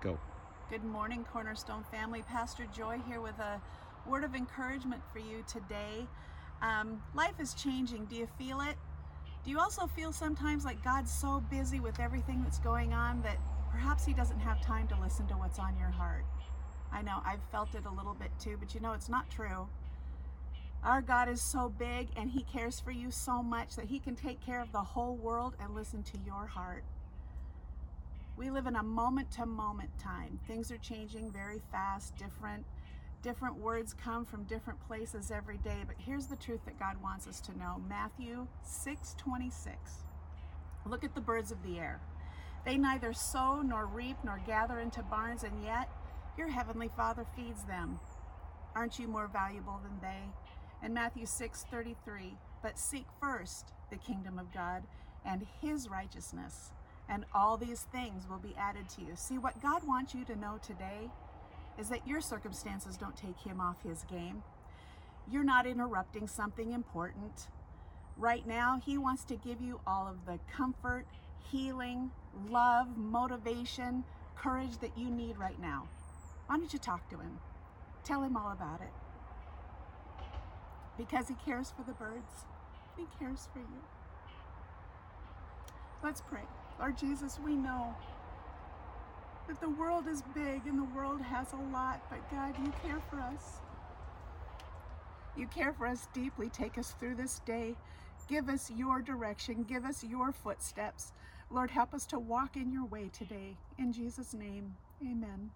Go. Good morning, Cornerstone family. Pastor Joy here with a word of encouragement for you today. Um, life is changing. Do you feel it? Do you also feel sometimes like God's so busy with everything that's going on that perhaps He doesn't have time to listen to what's on your heart? I know I've felt it a little bit too, but you know it's not true. Our God is so big and He cares for you so much that He can take care of the whole world and listen to your heart. We live in a moment to moment time. Things are changing very fast, different different words come from different places every day, but here's the truth that God wants us to know. Matthew 6:26. Look at the birds of the air. They neither sow nor reap nor gather into barns, and yet your heavenly Father feeds them. Aren't you more valuable than they? And Matthew 6:33, but seek first the kingdom of God and his righteousness, and all these things will be added to you. See what God wants you to know today is that your circumstances don't take him off his game. You're not interrupting something important. Right now, he wants to give you all of the comfort, healing, love, motivation, courage that you need right now. Why don't you talk to him? Tell him all about it. Because he cares for the birds, he cares for you. Let's pray. Lord Jesus, we know that the world is big and the world has a lot, but God, you care for us. You care for us deeply. Take us through this day. Give us your direction. Give us your footsteps. Lord, help us to walk in your way today. In Jesus' name, amen.